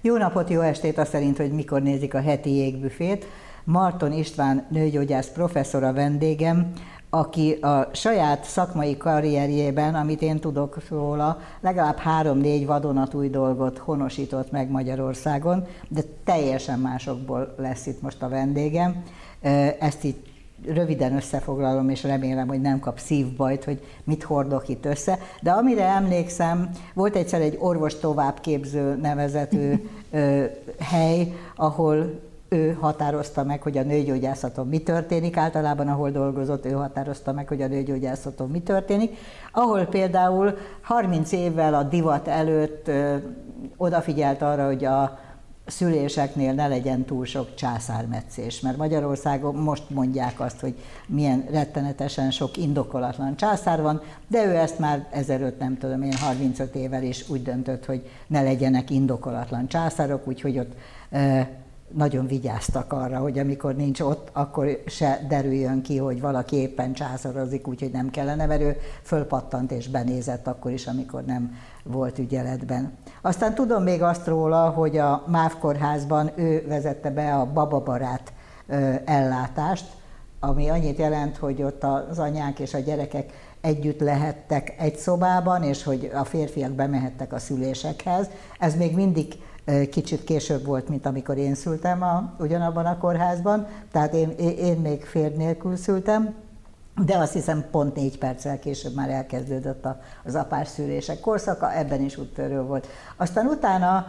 Jó napot, jó estét, azt szerint, hogy mikor nézik a heti jégbüfét. Marton István nőgyógyász professzor a vendégem, aki a saját szakmai karrierjében, amit én tudok róla, legalább három-négy vadonatúj dolgot honosított meg Magyarországon, de teljesen másokból lesz itt most a vendégem. Ezt itt röviden összefoglalom, és remélem, hogy nem kap szívbajt, hogy mit hordok itt össze. De amire emlékszem, volt egyszer egy orvos továbbképző nevezető hely, ahol ő határozta meg, hogy a nőgyógyászaton mi történik, általában ahol dolgozott, ő határozta meg, hogy a nőgyógyászaton mi történik, ahol például 30 évvel a divat előtt ö, odafigyelt arra, hogy a szüléseknél ne legyen túl sok császármetszés, mert Magyarországon most mondják azt, hogy milyen rettenetesen sok indokolatlan császár van, de ő ezt már 1005, nem tudom én, 35 évvel is úgy döntött, hogy ne legyenek indokolatlan császárok, úgyhogy ott nagyon vigyáztak arra, hogy amikor nincs ott, akkor se derüljön ki, hogy valaki éppen császározik, úgyhogy nem kellene, mert ő fölpattant és benézett akkor is, amikor nem volt ügyeletben. Aztán tudom még azt róla, hogy a MÁV kórházban ő vezette be a bababarát ellátást, ami annyit jelent, hogy ott az anyák és a gyerekek együtt lehettek egy szobában, és hogy a férfiak bemehettek a szülésekhez. Ez még mindig kicsit később volt, mint amikor én szültem a, ugyanabban a kórházban, tehát én, én még férj nélkül szültem, de azt hiszem pont négy perccel később már elkezdődött az apás szülések korszaka, ebben is úttörő volt. Aztán utána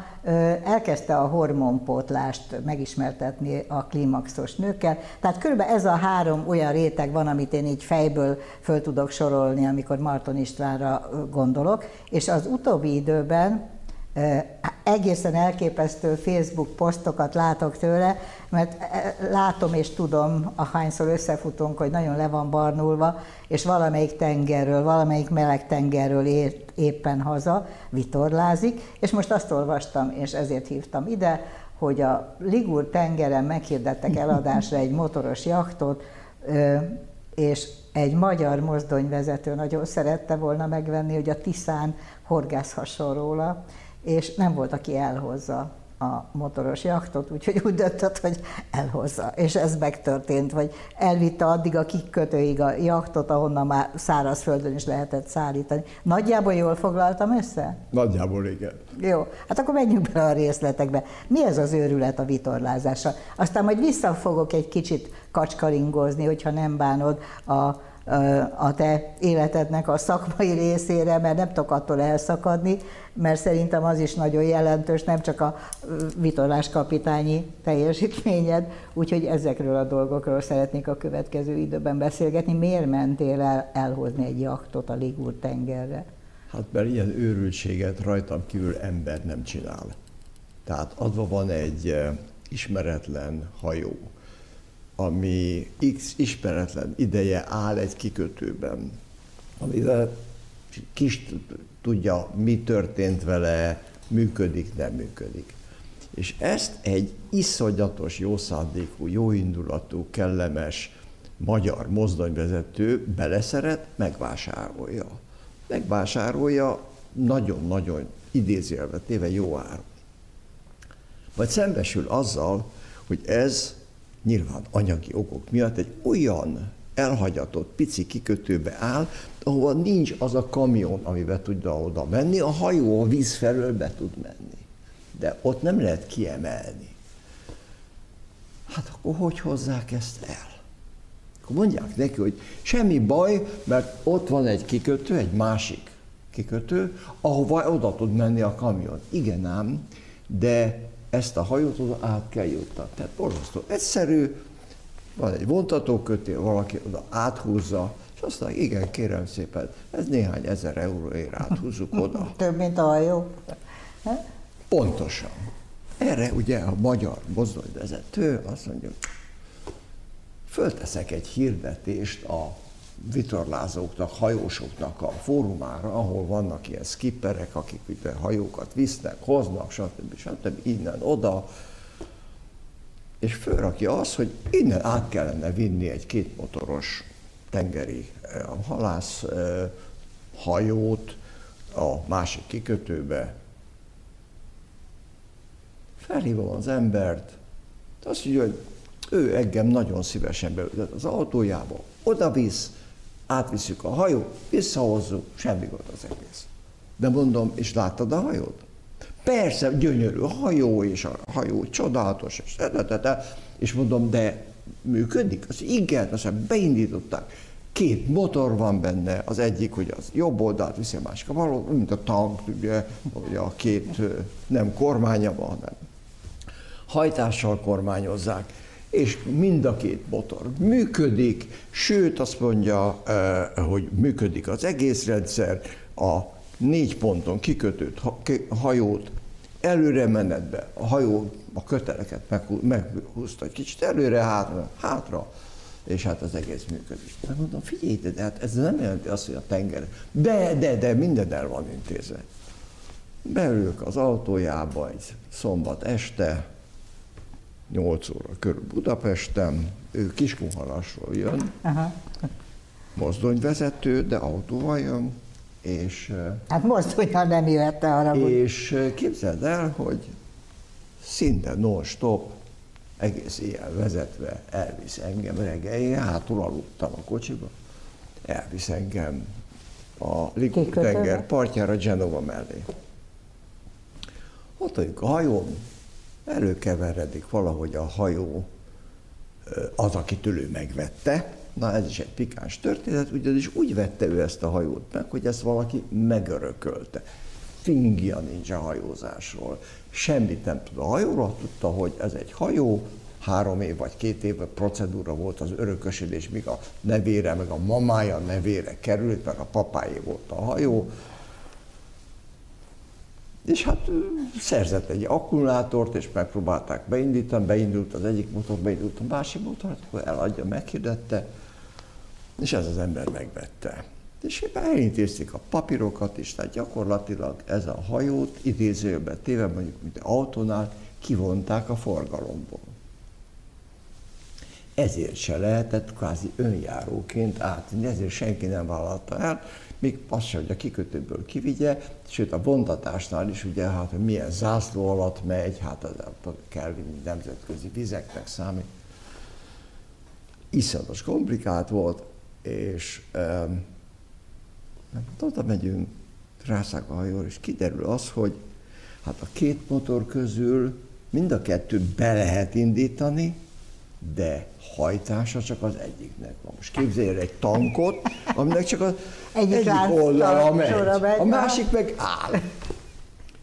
elkezdte a hormonpótlást megismertetni a klímaxos nőkkel, tehát körülbelül ez a három olyan réteg van, amit én így fejből föl tudok sorolni, amikor Marton Istvánra gondolok, és az utóbbi időben egészen elképesztő Facebook posztokat látok tőle, mert látom és tudom, ahányszor összefutunk, hogy nagyon le van barnulva, és valamelyik tengerről, valamelyik meleg tengerről ért éppen haza, vitorlázik, és most azt olvastam, és ezért hívtam ide, hogy a Ligur tengeren meghirdettek eladásra egy motoros jachtot, és egy magyar mozdonyvezető nagyon szerette volna megvenni, hogy a Tiszán horgászhasson róla, és nem volt, aki elhozza a motoros jachtot, úgyhogy úgy döntött, hogy elhozza. És ez megtörtént, vagy elvitte addig a kikötőig a jachtot, ahonnan már szárazföldön is lehetett szállítani. Nagyjából jól foglaltam össze? Nagyjából igen. Jó, hát akkor menjünk be a részletekbe. Mi ez az őrület a vitorlázással? Aztán majd vissza fogok egy kicsit kacskaringozni, hogyha nem bánod a a te életednek a szakmai részére, mert nem tudok attól elszakadni, mert szerintem az is nagyon jelentős, nem csak a vitorlás kapitányi teljesítményed, úgyhogy ezekről a dolgokról szeretnék a következő időben beszélgetni. Miért mentél el elhozni egy jachtot a Ligur tengerre? Hát mert ilyen őrültséget rajtam kívül ember nem csinál. Tehát adva van egy ismeretlen hajó, ami X ismeretlen ideje áll egy kikötőben, amivel kis tudja, mi történt vele, működik, nem működik. És ezt egy iszonyatos, jószándékú, jóindulatú, kellemes magyar mozdonyvezető beleszeret, megvásárolja. Megvásárolja nagyon-nagyon idézélve téve jó áron. Majd szembesül azzal, hogy ez nyilván anyagi okok miatt egy olyan elhagyatott pici kikötőbe áll, ahova nincs az a kamion, amivel tudja oda menni, a hajó a víz felől be tud menni. De ott nem lehet kiemelni. Hát akkor hogy hozzák ezt el? Akkor mondják neki, hogy semmi baj, mert ott van egy kikötő, egy másik kikötő, ahova oda tud menni a kamion. Igen ám, de ezt a hajót oda át kell juttatni. Tehát borzasztó egyszerű, van egy vontatókötél, valaki oda áthúzza, és aztán igen, kérem szépen, ez néhány ezer euróért áthúzzuk oda. Több, mint a hajó. Pontosan. Erre ugye a magyar mozdonyvezető azt mondja, fölteszek egy hirdetést a vitorlázóknak, hajósoknak a fórumára, ahol vannak ilyen skipperek, akik ugye hajókat visznek, hoznak, stb. stb. innen oda, és fölrakja azt, hogy innen át kellene vinni egy kétmotoros tengeri eh, halász eh, hajót a másik kikötőbe. felhívom az embert, azt mondja, hogy ő engem nagyon szívesen beültet az autójába, oda visz, átviszük a hajót, visszahozzuk, semmi gond az egész. De mondom, és láttad a hajót? Persze, gyönyörű a hajó, és a hajó csodálatos, és, és mondom, de működik? Az igen, aztán beindították. Két motor van benne, az egyik, hogy az jobb oldalt viszi, a másik a bal mint a tank, ugye, hogy a két nem kormánya van, hanem hajtással kormányozzák és mind a két motor működik, sőt azt mondja, hogy működik az egész rendszer, a négy ponton kikötött hajót előre menetbe, a hajó a köteleket meghúzta egy kicsit előre, hátra, hátra, és hát az egész működik. De mondom, figyelj, de hát ez nem jelenti azt, hogy a tenger, de, de, de, minden el van intézve. Beülök az autójába egy szombat este, 8 óra körül Budapesten, ő Kiskunhalasról jön, Aha. mozdonyvezető, de autóval jön, és... Hát mozdonyal nem jöhet arra. És képzeld el, hogy szinte non-stop, egész ilyen vezetve elvisz engem reggel, én hátul aludtam a kocsiba, elvisz engem a Ligó tenger partjára Genova mellé. Ott vagyunk a hajón, előkeveredik valahogy a hajó az, akitől ő megvette. Na ez is egy pikáns történet, ugyanis úgy vette ő ezt a hajót meg, hogy ezt valaki megörökölte. Fingja nincs a hajózásról. Semmit nem tud a hajóról, tudta, hogy ez egy hajó, három év vagy két év procedúra volt az örökösödés, míg a nevére, meg a mamája nevére került, meg a papáé volt a hajó, és hát szerzett egy akkumulátort, és megpróbálták beindítani, beindult az egyik motor, beindult a másik motor, hát akkor eladja, meghirdette, és ez az ember megvette. És éppen elintézték a papírokat is, tehát gyakorlatilag ez a hajót idézőbe téve, mondjuk mint autónál, kivonták a forgalomból. Ezért se lehetett kvázi önjáróként átvinni, ezért senki nem vállalta el, még az sem, hogy a kikötőből kivigye, sőt a vontatásnál is ugye, hát hogy milyen zászló alatt megy, hát az kell vinni nemzetközi vizeknek számít. Iszonyatos komplikált volt, és um, oda megyünk Rászága hajóra, és kiderül az, hogy hát a két motor közül mind a kettő be lehet indítani, de hajtása csak az egyiknek van. Most képzelj egy tankot, aminek csak az egyik, egyik oldala megy, megy, a másik meg áll.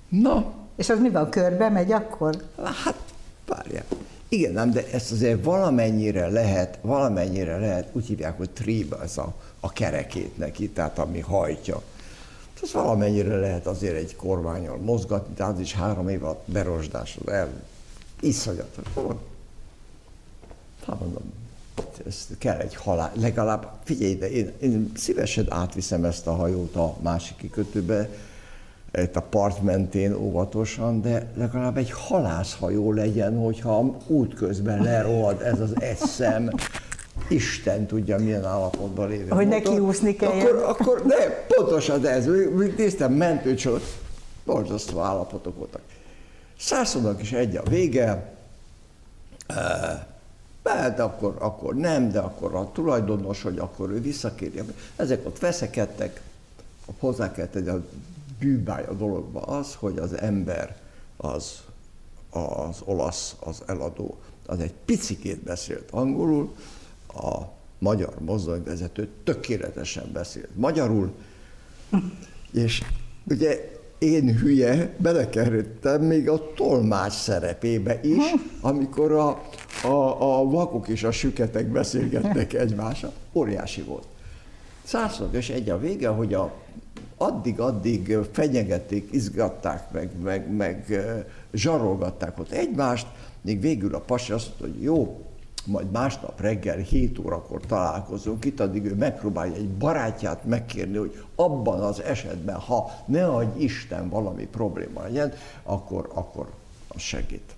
Na. És az mi van, körbe megy akkor? Hát, várjál. Igen, nem, de ezt azért valamennyire lehet, valamennyire lehet, úgy hívják, hogy trib, az a, a kerekét neki, tehát ami hajtja. Ez valamennyire lehet azért egy kormányal mozgatni, tehát az is három év a berosdásod el. Iszonyatos. Hát mondom, ez kell egy halál, legalább, figyelj, de én, én szívesen átviszem ezt a hajót a másik kikötőbe, itt a part mentén óvatosan, de legalább egy halászhajó legyen, hogyha útközben lerohad ez az eszem, Isten tudja, milyen állapotban lévő Hogy neki úszni kell. Akkor, akkor ne, pontosan ez. Még néztem mentőcsot, borzasztó állapotok voltak. Százszónak is egy a vége, de akkor, akkor nem, de akkor a tulajdonos, hogy akkor ő visszakérje. Ezek ott veszekedtek, hozzá kell tenni a bűbáj a dologba az, hogy az ember, az, az olasz, az eladó, az egy picikét beszélt angolul, a magyar mozdonyvezető tökéletesen beszélt magyarul, és ugye én hülye belekerültem még a tolmács szerepébe is, amikor a, a, a vakok és a süketek beszélgetnek egymással. Óriási volt. Százszor és egy a vége, hogy a, addig-addig fenyegették, izgatták, meg, meg, meg zsarolgatták ott egymást, még végül a pasi azt mondta, hogy jó, majd másnap reggel 7 órakor találkozunk, itt addig ő megpróbálja egy barátját megkérni, hogy abban az esetben, ha ne adj Isten valami probléma legyen, akkor, akkor segít.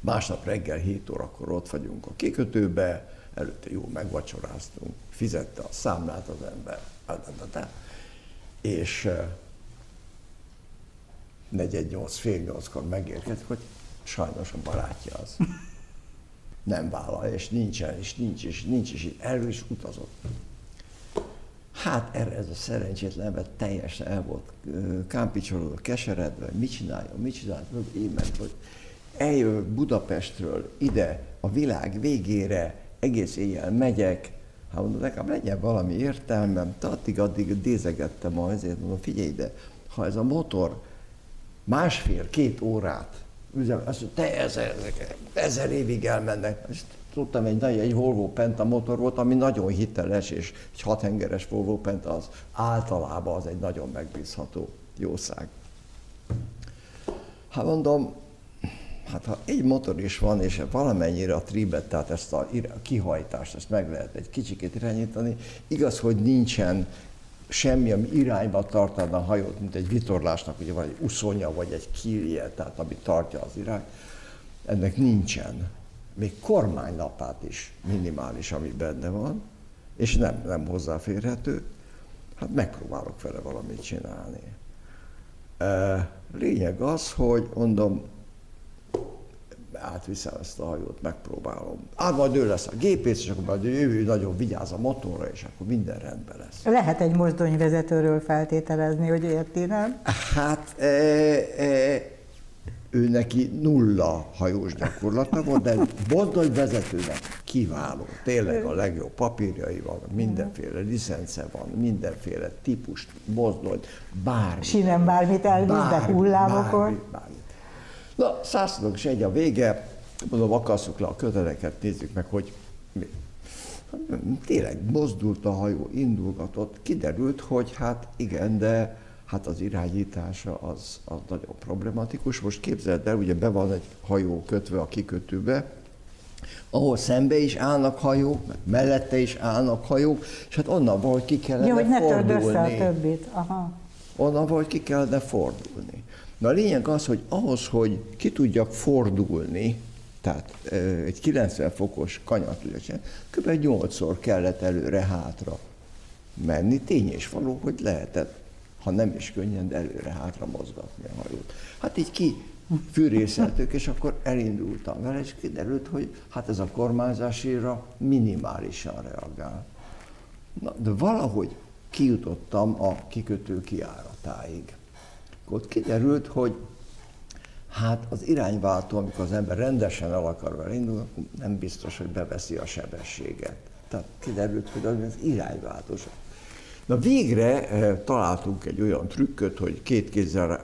Másnap reggel 7 órakor ott vagyunk a kikötőbe, előtte jó megvacsoráztunk, fizette a számlát az ember, és negyed nyolc, fél nyolckor megérkezik, hogy sajnos a barátja az. Nem vállalja, és nincsen, és nincs, és nincs, és erről is utazott. Hát erre ez a szerencsétlen ember teljesen el volt kámpicsolódva, keseredve, mit csináljon, mit csináljon, én meg, hogy eljövök Budapestről ide, a világ végére, egész éjjel megyek, hát mondom, nekem legyen valami értelmem, addig-addig dézegettem azért, mondom, figyelj ide, ha ez a motor másfél-két órát üzem, azt mondja, te ezer, ezer évig elmennek. És tudtam, egy, nagy, egy Volvo Penta motor volt, ami nagyon hiteles, és egy hathengeres Volvo Penta az általában az egy nagyon megbízható jószág. Hát mondom, hát ha egy motor is van, és valamennyire a tribet, tehát ezt a kihajtást, ezt meg lehet egy kicsikét irányítani, igaz, hogy nincsen semmi, ami irányba tartana a hajót, mint egy vitorlásnak, ugye van egy uszonya, vagy egy kilje, tehát ami tartja az irány, ennek nincsen. Még kormánylapát is minimális, ami benne van, és nem, nem hozzáférhető, hát megpróbálok vele valamit csinálni. Lényeg az, hogy mondom, átviszem ezt a hajót, megpróbálom. Át majd ő lesz a gépész, és akkor majd ő nagyon vigyáz a motorra, és akkor minden rendben lesz. Lehet egy mozdonyvezetőről feltételezni, hogy érti, nem? Hát e, e, ő neki nulla hajós gyakorlata volt, de mozdonyvezetőnek kiváló. Tényleg a legjobb papírjai van, mindenféle licence van, mindenféle típus mozdony, bármi. Sinem bármit elvisz, de hullámokon. Bármi, bármi. Na, százszorok is egy a vége, mondom, akasszuk le a köteleket, nézzük meg, hogy mi. Tényleg mozdult a hajó, indulgatott, kiderült, hogy hát igen, de hát az irányítása az, az nagyon problematikus. Most képzeld el, ugye be van egy hajó kötve a kikötőbe, ahol szembe is állnak hajók, meg mellette is állnak hajók, és hát onnan valahogy ki kellene ja, hogy ne fordulni. össze a többit. Aha. Onnan valahogy ki kellene fordulni. Na a lényeg az, hogy ahhoz, hogy ki tudjak fordulni, tehát egy 90 fokos kanyart tudjak csinálni, kb. 8-szor kellett előre-hátra menni. Tény és való, hogy lehetett, ha nem is könnyen, de előre-hátra mozgatni a hajót. Hát így ki fűrészeltük, és akkor elindultam vele, és kiderült, hogy hát ez a kormányzásira minimálisan reagál. Na, de valahogy kijutottam a kikötő kiáratáig ott kiderült, hogy hát az irányváltó, amikor az ember rendesen el akar vele indulni, akkor nem biztos, hogy beveszi a sebességet. Tehát kiderült, hogy az irányváltó. Na végre eh, találtunk egy olyan trükköt, hogy két kézzel eh,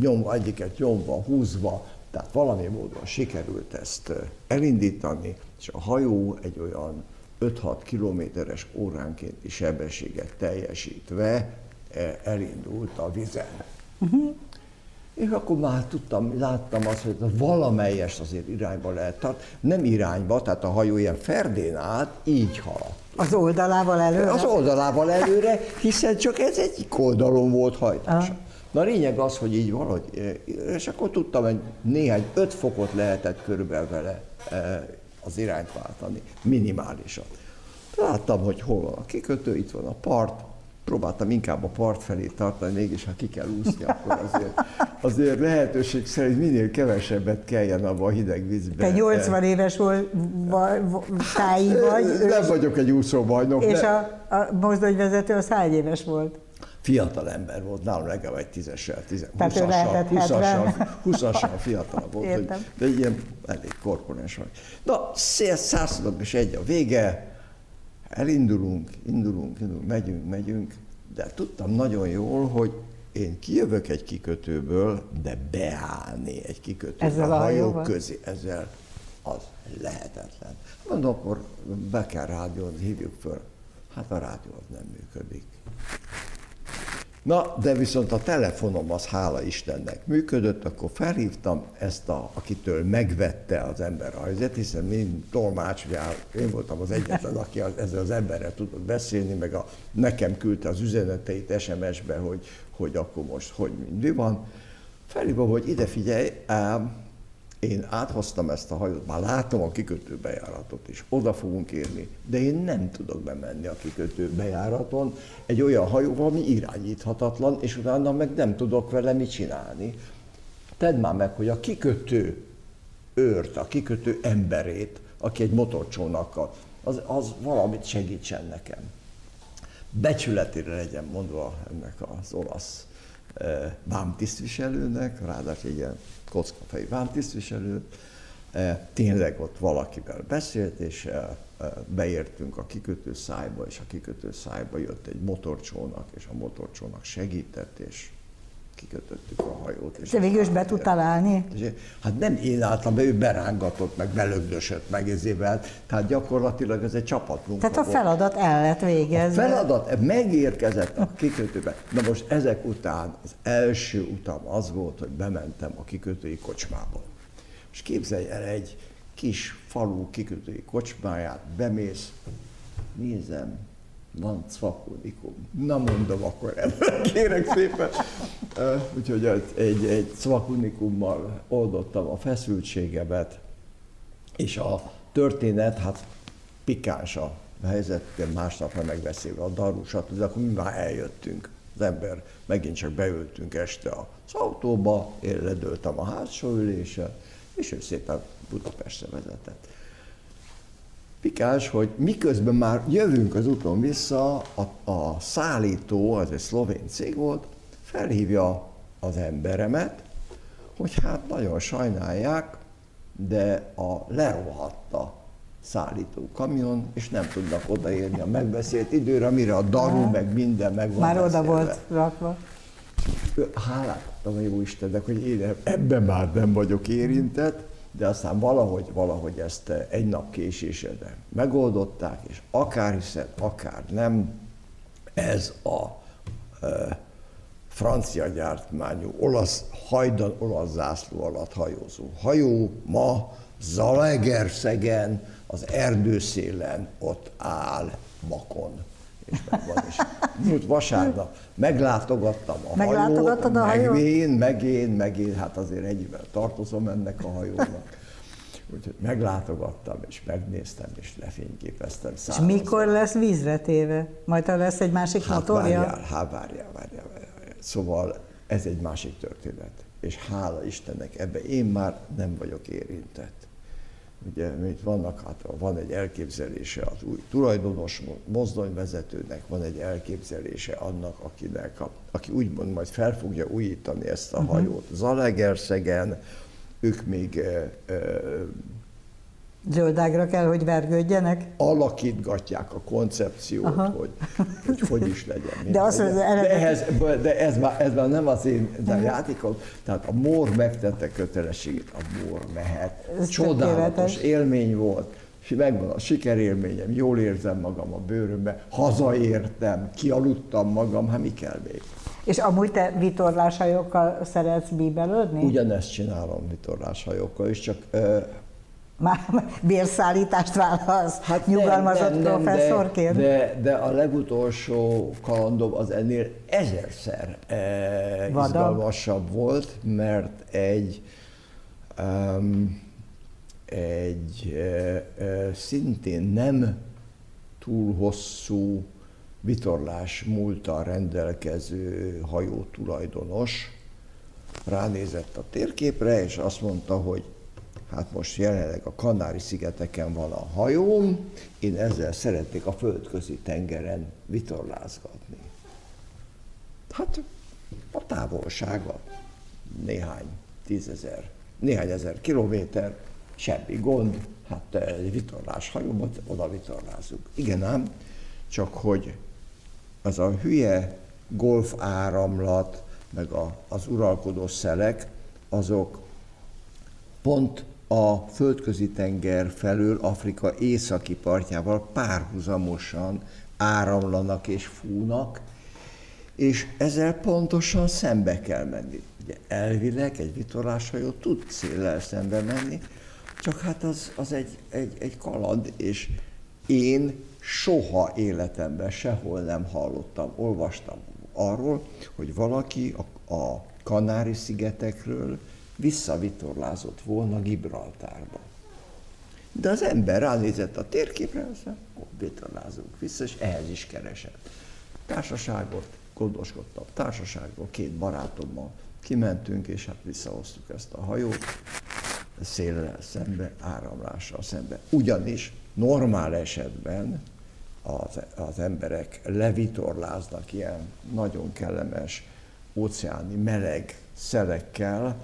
nyomva, egyiket nyomva, húzva, tehát valami módon sikerült ezt eh, elindítani, és a hajó egy olyan 5-6 kilométeres óránkénti sebességet teljesítve elindult a vizen. Uh-huh. És akkor már tudtam, láttam azt, hogy valamelyes azért irányba lehet tart. Nem irányba, tehát a hajó ilyen ferdén át, így haladt. Az oldalával előre? Az oldalával előre, hiszen csak ez egyik oldalon volt hajtása. Ah. Na a lényeg az, hogy így valahogy, e, és akkor tudtam, hogy néhány öt fokot lehetett körülbelül vele e, az irányt váltani, minimálisan. Láttam, hogy hol van a kikötő, itt van a part, próbáltam inkább a part felé tartani, mégis ha ki kell úszni, akkor azért, azért lehetőség szerint minél kevesebbet kelljen abba a hideg vízbe. Te 80 éves volt, táj vagy. Nem vagyok egy úszóbajnok. És a, a mozdonyvezető az hány éves volt? Fiatal ember volt, nálam legalább egy tízessel, tízes, húszassal, húszassal, húszassal fiatal volt, hogy, de ilyen elég korpulens vagy. Na, százszorok és egy a vége, elindulunk, indulunk, indulunk, megyünk, megyünk, de tudtam nagyon jól, hogy én kijövök egy kikötőből, de beállni egy kikötőbe ezzel a hajó közé, ezzel az lehetetlen. Mondom, akkor be kell rádiózni, hívjuk föl. Hát a rádió az nem működik. Na, de viszont a telefonom az hála Istennek működött, akkor felhívtam ezt, a, akitől megvette az ember a helyzet, hiszen mind tolmács, én voltam az egyetlen, aki az, ezzel az emberrel tudott beszélni, meg a, nekem küldte az üzeneteit SMS-be, hogy, hogy akkor most hogy mi van. Felhívom, hogy ide figyelj, ám, én áthoztam ezt a hajót, már látom a kikötő bejáratot is, oda fogunk érni, de én nem tudok bemenni a kikötő bejáraton egy olyan hajóval, ami irányíthatatlan, és utána meg nem tudok vele mit csinálni. Tedd már meg, hogy a kikötő őrt, a kikötő emberét, aki egy motorcsónakkal, az, az valamit segítsen nekem. Becsületére legyen mondva ennek az olasz e, vámtisztviselőnek, ráadásul egy ilyen kockafejű vámtisztviselő, e, tényleg ott valakivel beszélt, és e, beértünk a kikötő szájba, és a kikötő szájba jött egy motorcsónak, és a motorcsónak segített, és kikötöttük a hajót. És Te végül is be tudtál állni? Hát nem én álltam be, ő berángatott, meg belögdösött meg ezével, tehát gyakorlatilag ez egy csapatmunka Tehát a feladat el lett végezve. A feladat megérkezett a kikötőbe. Na most ezek után az első utam az volt, hogy bementem a kikötői kocsmába. És képzelj el egy kis falu kikötői kocsmáját, bemész, nézem, van cvakunikum. Na mondom, akkor ebben kérek szépen. Úgyhogy egy, egy cvakunikummal oldottam a feszültségemet, és a történet, hát pikáns a helyzet, másnapra megbeszélve a darúsat, de akkor mi már eljöttünk. Az ember, megint csak beültünk este az autóba, én ledöltem a hátsó ülésre, és ő szépen Budapestre vezetett. Pikás, hogy miközben már jövünk az úton vissza, a, a szállító, az egy szlovén cég volt, felhívja az emberemet, hogy hát nagyon sajnálják, de a lerohadt a szállító kamion, és nem tudnak odaérni a megbeszélt időre, mire a daru, meg minden meg van Már beszélve. oda volt rakva. Hálát adtam a jó Istennek, hogy én ebben már nem vagyok érintett, de aztán valahogy, valahogy ezt egy nap késésre megoldották, és akár hiszed, akár nem, ez a e, francia gyártmányú, olasz, hajdan olasz zászló alatt hajózó hajó ma Zalaegerszegen, az erdőszélen ott áll Makon. És megvan is. Múlt vasárnap meglátogattam a hajót, a hajó? meg én, meg én, meg én, hát azért egyben tartozom ennek a hajónak. Úgyhogy meglátogattam, és megnéztem, és lefényképeztem. És mikor lesz vízre téve? Majd ha lesz egy másik hát motorja? Várjál, hát várjál, várjál, várjál. Szóval ez egy másik történet. És hála Istennek ebbe én már nem vagyok érintett. Ugye, mint vannak, hát van egy elképzelése az új tulajdonos mozdonyvezetőnek, van egy elképzelése annak, akinek, a, aki úgymond majd fel fogja újítani ezt a uh-huh. hajót. Zalegerszegen, ők még Zöldágra kell, hogy vergődjenek? Alakítgatják a koncepciót, hogy, hogy hogy is legyen. De, az, legyen. Az eredet... de, ehhez, de ez, már, ez már nem az én de a játékom, tehát a mór megtette kötelességét, a mór mehet. Ez Csodálatos élmény volt, és megvan a sikerélményem, jól érzem magam a bőrömben, hazaértem, kialudtam magam, hát mi kell még? És amúgy te vitorláshajókkal szeretsz bíbelődni? Ugyanezt csinálom vitorláshajókkal is, csak már bérszállítást vállalsz hát nyugalmazott nem, nem, professzorként? De, de, de a legutolsó kalandom az ennél ezerszer eh, izgalmasabb volt, mert egy um, egy eh, eh, szintén nem túl hosszú vitorlás múltal rendelkező hajó tulajdonos ránézett a térképre, és azt mondta, hogy hát most jelenleg a Kanári-szigeteken van a hajóm, én ezzel szeretnék a földközi tengeren vitorlázgatni. Hát a távolsága néhány tízezer, néhány ezer kilométer, semmi gond, hát egy vitorlás hajómat oda vitorlázunk. Igen ám, csak hogy az a hülye golf áramlat, meg a, az uralkodó szelek, azok pont a földközi tenger felől Afrika északi partjával párhuzamosan áramlanak és fúnak, és ezzel pontosan szembe kell menni. Ugye elvileg egy vitorláshajó tud széllel szembe menni, csak hát az, az egy, egy, egy kaland, és én soha életemben sehol nem hallottam, olvastam arról, hogy valaki a, a Kanári-szigetekről visszavitorlázott volna Gibraltárba. De az ember ránézett a térképre, azt mondja, vitorlázunk vissza, és ehhez is keresett. Társaságot, gondoskodtam társaságról, két barátommal kimentünk, és hát visszahoztuk ezt a hajót, szélrel szembe, áramlással szembe. Ugyanis normál esetben az, az emberek levitorláznak ilyen nagyon kellemes óceáni meleg szelekkel,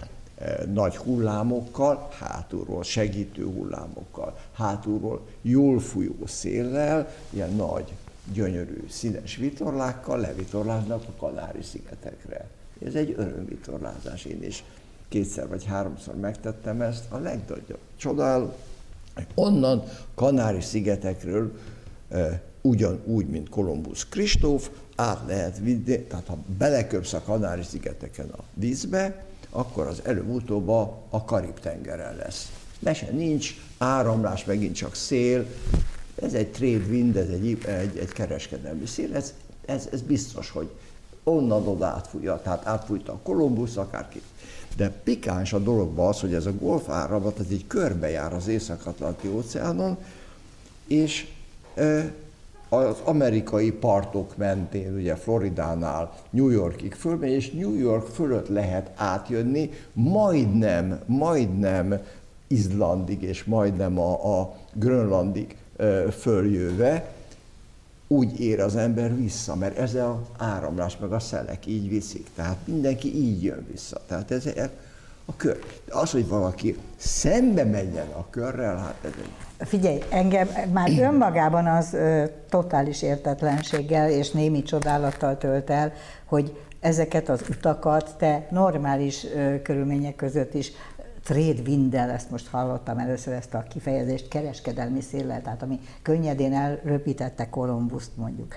nagy hullámokkal, hátulról segítő hullámokkal, hátulról jól fújó széllel, ilyen nagy, gyönyörű, színes vitorlákkal levitorláznak a Kanári-szigetekre. Ez egy örömvitorlázás, én is kétszer vagy háromszor megtettem ezt, a legnagyobb csodál, onnan Kanári-szigetekről eh, ugyanúgy, mint Kolumbusz Kristóf, át lehet vinni, tehát ha beleköpsz a Kanári-szigeteken a vízbe, akkor az előbb-utóbb a Karib-tengeren lesz. Mese nincs, áramlás, megint csak szél, ez egy trade wind, ez egy, egy, egy kereskedelmi szél, ez, ez, ez biztos, hogy onnan oda átfújja, tehát átfújta a Kolumbusz, akárki. De pikáns a dologban az, hogy ez a golf áramlat, ez így körbejár az Észak-Atlanti óceánon, és az amerikai partok mentén, ugye Floridánál New Yorkig fölmegy, és New York fölött lehet átjönni, majdnem, majdnem Izlandig és majdnem a, a Grönlandig följöve, úgy ér az ember vissza, mert ez az áramlás, meg a szelek így viszik. Tehát mindenki így jön vissza. Tehát ez, a kör. De az, hogy valaki szembe menjen a körrel, hát ez egy... Figyelj, engem már önmagában az ö, totális értetlenséggel és némi csodálattal tölt el, hogy ezeket az utakat te normális ö, körülmények között is trade winddel, ezt most hallottam először ezt a kifejezést, kereskedelmi széllel, tehát ami könnyedén elröpítette Kolumbuszt mondjuk,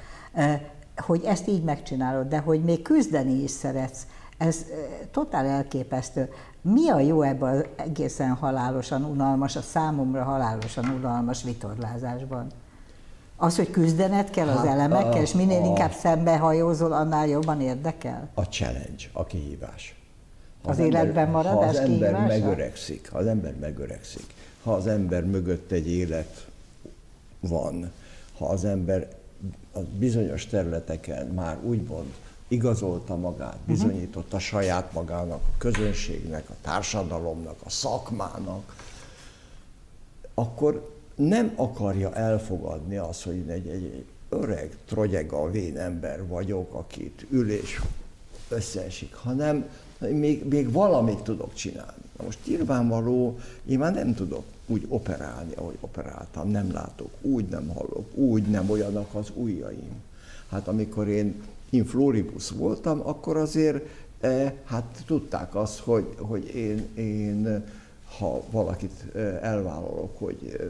hogy ezt így megcsinálod, de hogy még küzdeni is szeretsz, ez totál elképesztő. Mi a jó ebben az egészen halálosan unalmas, a számomra halálosan unalmas vitorlázásban? Az, hogy küzdened kell az hát elemekkel, a, és minél a, inkább szembehajózol, annál jobban érdekel? A challenge, a kihívás. Ha az, az ember, életben maradás Ha az ember kihívása? megöregszik, ha az ember megöregszik, ha az ember mögött egy élet van, ha az ember a bizonyos területeken már úgymond igazolta magát, mhm. bizonyította saját magának, a közönségnek, a társadalomnak, a szakmának, akkor nem akarja elfogadni azt, hogy én egy, egy, egy öreg, trogyega, vén ember vagyok, akit ülés összeesik, hanem még, még valamit tudok csinálni. Na most nyilvánvaló, én már nem tudok úgy operálni, ahogy operáltam, nem látok, úgy nem hallok, úgy nem olyanak az ujjaim. Hát amikor én in floribus voltam, akkor azért eh, hát tudták azt, hogy, hogy én, én ha valakit eh, elvállalok, hogy eh,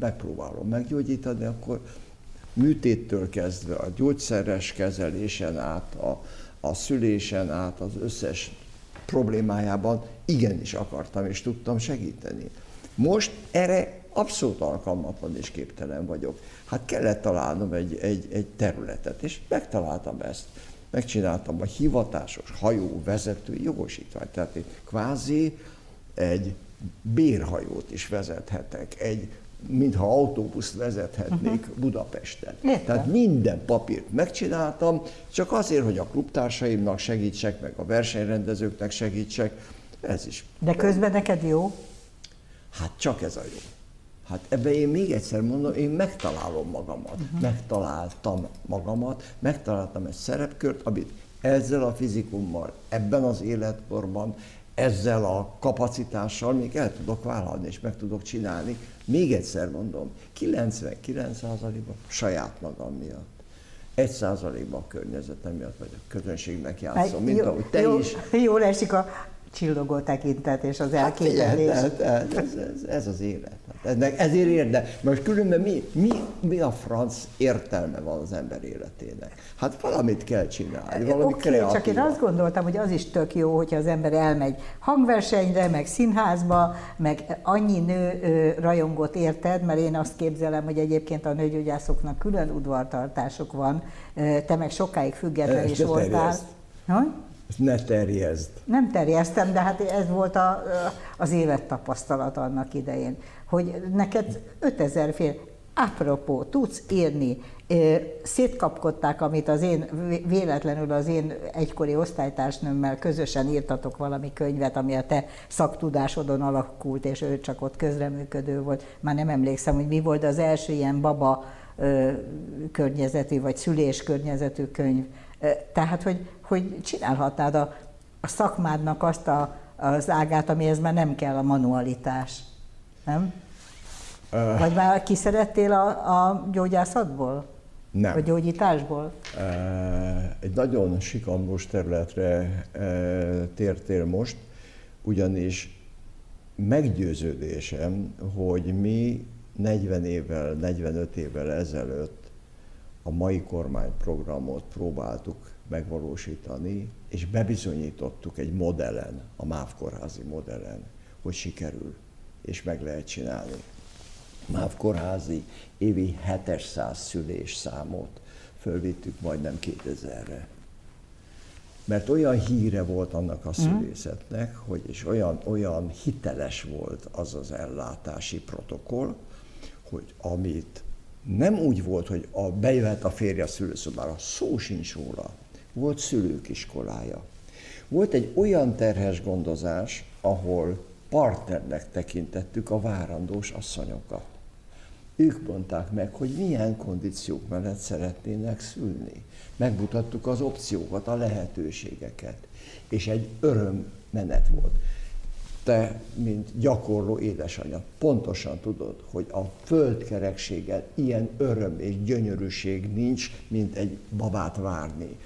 megpróbálom meggyógyítani, akkor műtéttől kezdve a gyógyszeres kezelésen át, a, a szülésen át, az összes problémájában igenis akartam és tudtam segíteni. Most erre abszolút alkalmatlan és képtelen vagyok. Hát kellett találnom egy, egy, egy területet, és megtaláltam ezt. Megcsináltam a hivatásos hajó vezető jogosítványt, tehát én kvázi egy bérhajót is vezethetek, egy mintha autóbuszt vezethetnék uh-huh. Budapesten. Érte. Tehát minden papírt megcsináltam, csak azért, hogy a klubtársaimnak segítsek, meg a versenyrendezőknek segítsek, ez is. De közben neked jó? Hát csak ez a jó. Hát ebben én még egyszer mondom, én megtalálom magamat, uh-huh. megtaláltam magamat, megtaláltam egy szerepkört, amit ezzel a fizikummal, ebben az életkorban, ezzel a kapacitással még el tudok vállalni, és meg tudok csinálni. Még egyszer mondom, 99%-ban saját magam miatt. Egy százalékban a környezetem miatt, vagy a közönségnek játszom, mint jó, ahogy te jó, is. Jól esik a csillogó tekintet és az hát elképzelés. Hát, ez, ez, ez, ez az élet. Ennek ezért érde. Most különben mi, mi, mi a franc értelme van az ember életének? Hát valamit kell csinálni, valami okay, kreatívat. csak én azt gondoltam, hogy az is tök jó, hogyha az ember elmegy hangversenyre, meg színházba, meg annyi nő ö, rajongott érted, mert én azt képzelem, hogy egyébként a nőgyógyászoknak külön udvartartások van, te meg sokáig független is voltál. Hogy? Ezt ne terjezd. Nem terjeztem, de hát ez volt a, az élettapasztalat annak idején, hogy neked 5000 fél, apropó, tudsz írni, szétkapkodták, amit az én, véletlenül az én egykori osztálytársnőmmel közösen írtatok valami könyvet, ami a te szaktudásodon alakult, és ő csak ott közreműködő volt. Már nem emlékszem, hogy mi volt az első ilyen baba környezetű, vagy szülés környezetű könyv. Tehát, hogy, hogy csinálhatnád a, a szakmádnak azt a, az ágát, amihez már nem kell a manualitás. Nem? Uh, Vagy már kiszerettél a, a gyógyászatból? Nem. A gyógyításból? Egy nagyon sikamlós területre tértél most, ugyanis meggyőződésem, hogy mi 40 évvel, 45 évvel ezelőtt a mai kormányprogramot próbáltuk megvalósítani, és bebizonyítottuk egy modellen, a MÁV kórházi modellen, hogy sikerül, és meg lehet csinálni. MÁV kórházi évi 700 szülés számot fölvittük majdnem 2000-re. Mert olyan híre volt annak a mhm. szülészetnek, hogy és olyan, olyan hiteles volt az az ellátási protokoll, hogy amit nem úgy volt, hogy a, bejöhet a férje a szülőszobára, szó sincs róla. Volt szülők iskolája. Volt egy olyan terhes gondozás, ahol partnernek tekintettük a várandós asszonyokat ők mondták meg, hogy milyen kondíciók mellett szeretnének szülni. Megmutattuk az opciókat, a lehetőségeket, és egy örömmenet volt. Te, mint gyakorló édesanyja, pontosan tudod, hogy a földkerekségen ilyen öröm és gyönyörűség nincs, mint egy babát várni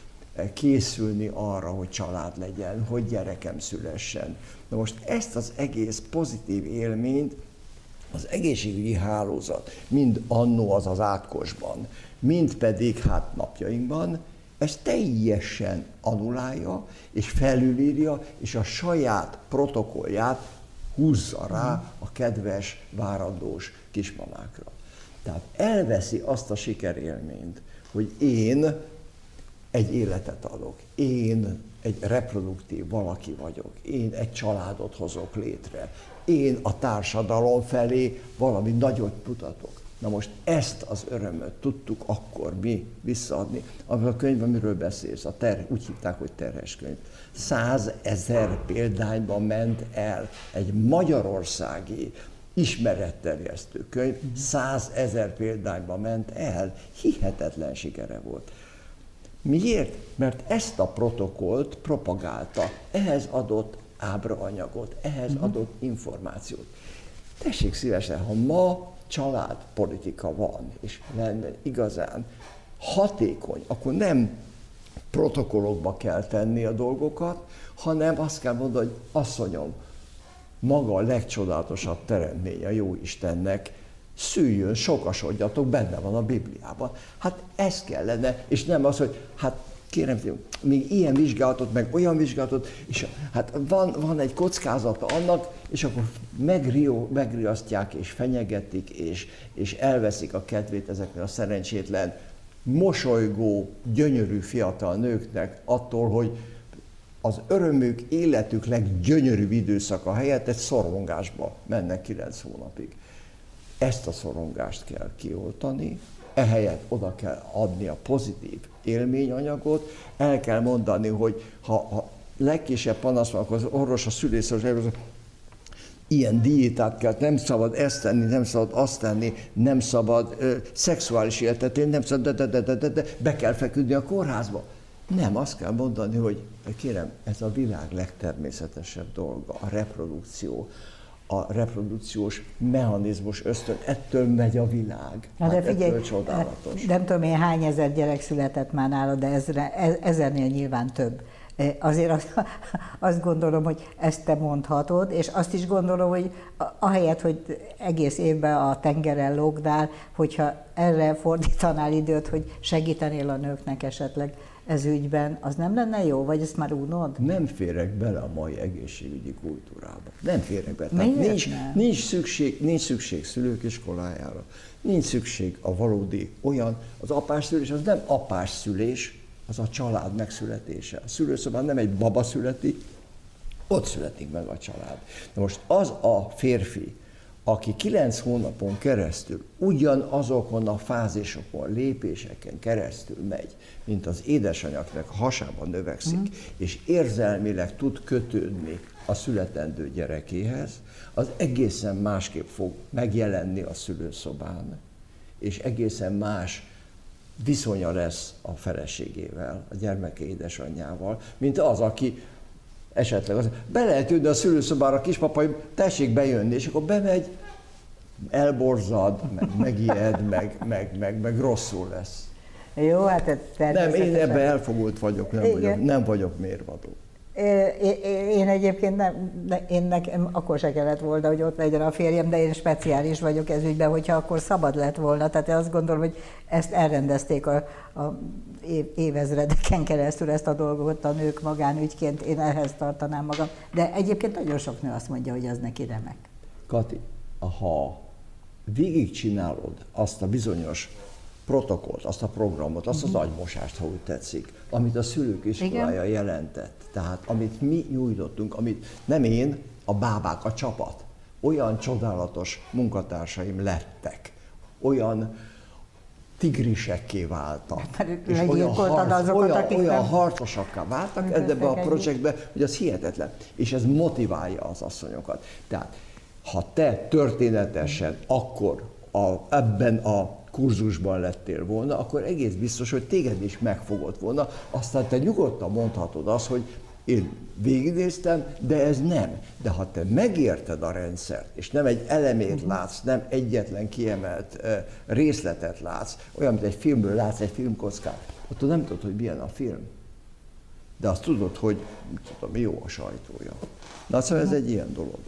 készülni arra, hogy család legyen, hogy gyerekem szülessen. Na most ezt az egész pozitív élményt az egészségügyi hálózat, mind annó az az átkosban, mind pedig hát napjainkban, ezt teljesen anulálja, és felülírja, és a saját protokollját húzza rá a kedves, várandós kismamákra. Tehát elveszi azt a sikerélményt, hogy én egy életet adok, én egy reproduktív valaki vagyok, én egy családot hozok létre, én a társadalom felé valami nagyot mutatok. Na most ezt az örömöt tudtuk akkor mi visszaadni. Az a könyv, amiről beszélsz, a ter, úgy hívták, hogy terhes könyv. Százezer példányban ment el egy magyarországi ismeretterjesztő könyv, százezer példányban ment el, hihetetlen sikere volt. Miért? Mert ezt a protokollt propagálta, ehhez adott ábraanyagot, ehhez uh-huh. adott információt. Tessék szívesen, ha ma családpolitika van, és lenne igazán hatékony, akkor nem protokollokba kell tenni a dolgokat, hanem azt kell mondani, hogy asszonyom, maga a legcsodálatosabb teremtmény a jó Istennek, szüljön, sokasodjatok, benne van a Bibliában. Hát ez kellene, és nem az, hogy hát kérem, még ilyen vizsgálatot, meg olyan vizsgálatot, és hát van, van egy kockázata annak, és akkor megrió, megriasztják, és fenyegetik, és, és elveszik a kedvét ezeknek a szerencsétlen, mosolygó, gyönyörű fiatal nőknek attól, hogy az örömük, életük leggyönyörűbb időszaka helyett egy szorongásba mennek kilenc hónapig. Ezt a szorongást kell kioltani, ehelyett oda kell adni a pozitív élményanyagot, el kell mondani, hogy ha, ha legkisebb panasz van, akkor az orvos, a szülész, az ilyen diétát kell, nem szabad ezt tenni, nem szabad azt tenni, nem szabad ö, szexuális életet élni, nem szabad, de, de, de, de, de, be kell feküdni a kórházba. Nem, azt kell mondani, hogy kérem, ez a világ legtermészetesebb dolga, a reprodukció, a reprodukciós mechanizmus ösztön, ettől megy a világ. Na hát de figyelj, ettől csodálatos. Nem tudom én hány ezer gyerek született már nálad, de ezre, e, ezernél nyilván több. E, azért azt, azt gondolom, hogy ezt te mondhatod, és azt is gondolom, hogy ahelyett, hogy egész évben a tengeren lógdál, hogyha erre fordítanál időt, hogy segítenél a nőknek esetleg ez ügyben, az nem lenne jó, vagy ezt már unod? Nem férek bele a mai egészségügyi kultúrába. Nem férek bele. Tehát nincs, nem? nincs, szükség, nincs szükség szülők iskolájára. Nincs szükség a valódi olyan, az apás szülés az nem apás szülés, az a család megszületése. A szülőszobán nem egy baba születik, ott születik meg a család. Na most az a férfi, aki kilenc hónapon keresztül ugyanazokon a fázisokon, lépéseken keresztül megy, mint az édesanyagnak hasában növekszik, mm. és érzelmileg tud kötődni a születendő gyerekéhez, az egészen másképp fog megjelenni a szülőszobán, és egészen más viszonya lesz a feleségével, a gyermeke édesanyjával, mint az, aki esetleg az, be lehet jönni a szülőszobára, a kispapai, tessék bejönni, és akkor bemegy, elborzad, meg megijed, meg, meg, meg, meg rosszul lesz. Jó, hát ez Nem, én ebben elfogult vagyok, nem vagyok, nem vagyok mérvadó. Én egyébként nem, én nekem akkor se kellett volna, hogy ott legyen a férjem, de én speciális vagyok ez ügyben, hogyha akkor szabad lett volna. Tehát én azt gondolom, hogy ezt elrendezték a, a évezredeken keresztül ezt a dolgot a nők magánügyként, én ehhez tartanám magam. De egyébként nagyon sok nő azt mondja, hogy az neki remek. Kati, ha végigcsinálod azt a bizonyos protokollt, azt a programot, azt az mhm. agymosást, ha úgy tetszik, amit a szülők iskolája Igen. jelentett. Tehát amit mi nyújtottunk, amit nem én, a bábák, a csapat, olyan csodálatos munkatársaim lettek, olyan tigrisekké váltak. És olyan, harc, azokat, olyan, olyan harcosakká váltak ebbe a projektbe, hogy az hihetetlen. És ez motiválja az asszonyokat. Tehát, ha te történetesen akkor a, ebben a kurzusban lettél volna, akkor egész biztos, hogy téged is megfogott volna. Aztán te nyugodtan mondhatod azt, hogy én végignéztem, de ez nem. De ha te megérted a rendszert, és nem egy elemét mhm. látsz, nem egyetlen kiemelt részletet látsz, olyan, mint egy filmből látsz egy filmkockát, ott nem tudod, hogy milyen a film. De azt tudod, hogy tudom, jó a sajtója. Na szóval ez mhm. egy ilyen dolog.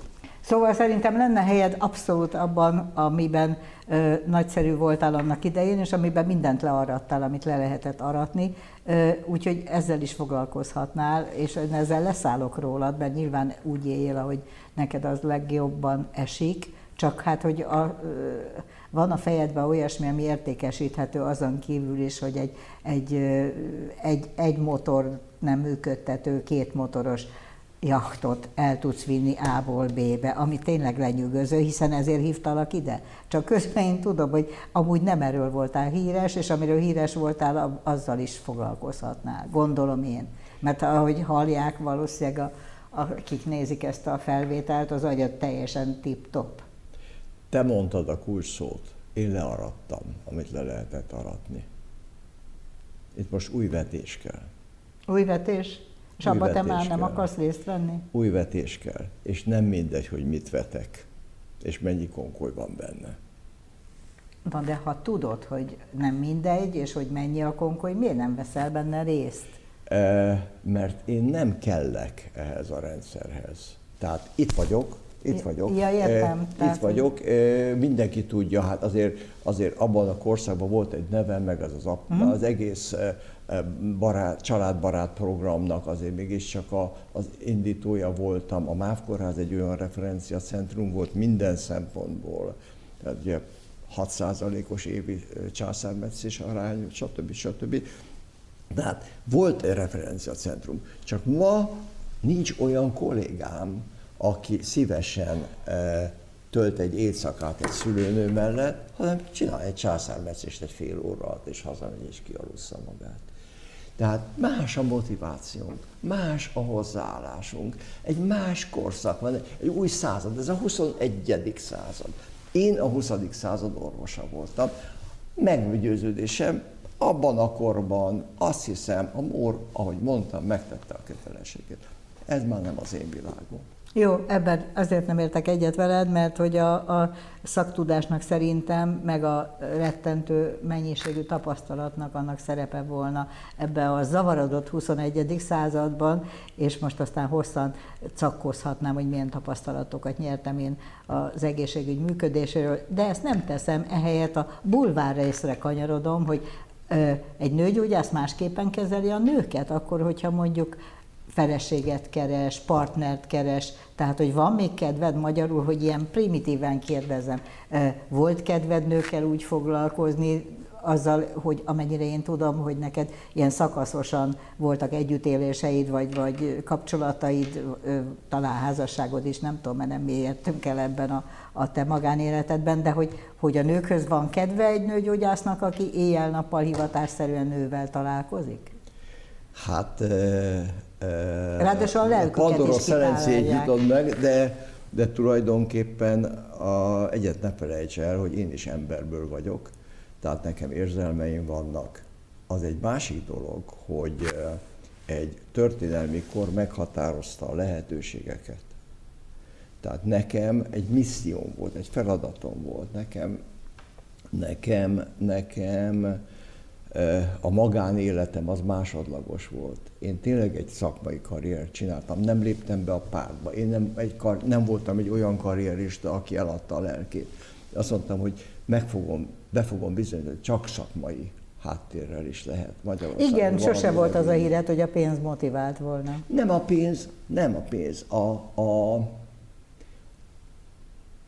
Szóval szerintem lenne helyed abszolút abban, amiben ö, nagyszerű voltál annak idején, és amiben mindent learattál, amit le lehetett aratni, ö, úgyhogy ezzel is foglalkozhatnál, és ezzel leszállok rólad, mert nyilván úgy éljél, ahogy neked az legjobban esik, csak hát, hogy a, ö, van a fejedben olyasmi, ami értékesíthető azon kívül is, hogy egy, egy, egy, egy motor nem működtető, két motoros jachtot el tudsz vinni A-ból B-be, ami tényleg lenyűgöző, hiszen ezért hívtalak ide. Csak közben én tudom, hogy amúgy nem erről voltál híres, és amiről híres voltál, azzal is foglalkozhatnál, gondolom én. Mert ahogy hallják, valószínűleg a, akik nézik ezt a felvételt, az agyat teljesen tip-top. Te mondtad a kulcs szót, én learattam, amit le lehetett aratni. Itt most új vetés kell. Új vetés? És te már nem kell. akarsz részt venni? Új vetés kell, és nem mindegy, hogy mit vetek, és mennyi konkoly van benne. Na de ha tudod, hogy nem mindegy, és hogy mennyi a konkoly, miért nem veszel benne részt? E, mert én nem kellek ehhez a rendszerhez. Tehát itt vagyok, itt vagyok. Ja, értem. Itt vagyok, e, mindenki tudja, hát azért, azért abban a korszakban volt egy nevem, meg az az, hmm. az egész barát, családbarát programnak azért mégiscsak a, az indítója voltam. A MÁV Kórház egy olyan referenciacentrum volt minden szempontból. Tehát ugye 6%-os évi császármetszés arány, stb. stb. De hát volt egy referenciacentrum, csak ma nincs olyan kollégám, aki szívesen tölt egy éjszakát egy szülőnő mellett, hanem csinál egy császármetszést egy fél óra alatt, és hazamegy és kialussza magát. Tehát más a motivációnk, más a hozzáállásunk, egy más korszak van, egy új század, ez a 21. század. Én a 20. század orvosa voltam. Meggyőződésem, abban a korban azt hiszem, a Mór, ahogy mondtam, megtette a kötelességet. Ez már nem az én világom. Jó, ebben azért nem értek egyet veled, mert hogy a, a szaktudásnak szerintem, meg a rettentő mennyiségű tapasztalatnak annak szerepe volna ebbe a zavarodott 21. században, és most aztán hosszan cakkozhatnám, hogy milyen tapasztalatokat nyertem én az egészségügy működéséről, de ezt nem teszem, ehelyett a bulvár részre kanyarodom, hogy egy nőgyógyász másképpen kezeli a nőket, akkor, hogyha mondjuk feleséget keres, partnert keres, tehát hogy van még kedved magyarul, hogy ilyen primitíven kérdezem, volt kedved nőkkel úgy foglalkozni, azzal, hogy amennyire én tudom, hogy neked ilyen szakaszosan voltak együttéléseid, vagy, vagy kapcsolataid, talán házasságod is, nem tudom, mert nem értünk el ebben a, a te magánéletedben, de hogy, hogy a nőkhöz van kedve egy nőgyógyásznak, aki éjjel-nappal hivatásszerűen nővel találkozik? Hát... Ráadásul a lelküket Pandora szerencséjét jutott meg, de, de tulajdonképpen a, egyet ne felejts el, hogy én is emberből vagyok, tehát nekem érzelmeim vannak. Az egy másik dolog, hogy egy történelmi kor meghatározta a lehetőségeket. Tehát nekem egy misszióm volt, egy feladatom volt, nekem, nekem, nekem a magánéletem az másodlagos volt. Én tényleg egy szakmai karriert csináltam, nem léptem be a pártba. Én nem, egy kar, nem voltam egy olyan karrierista, aki eladta a lelkét. Azt mondtam, hogy meg fogom, be fogom bizonyítani, hogy csak szakmai háttérrel is lehet Magyarországon. Igen, sose volt az a híret, hogy a pénz motivált volna. Nem a pénz, nem a pénz. A, a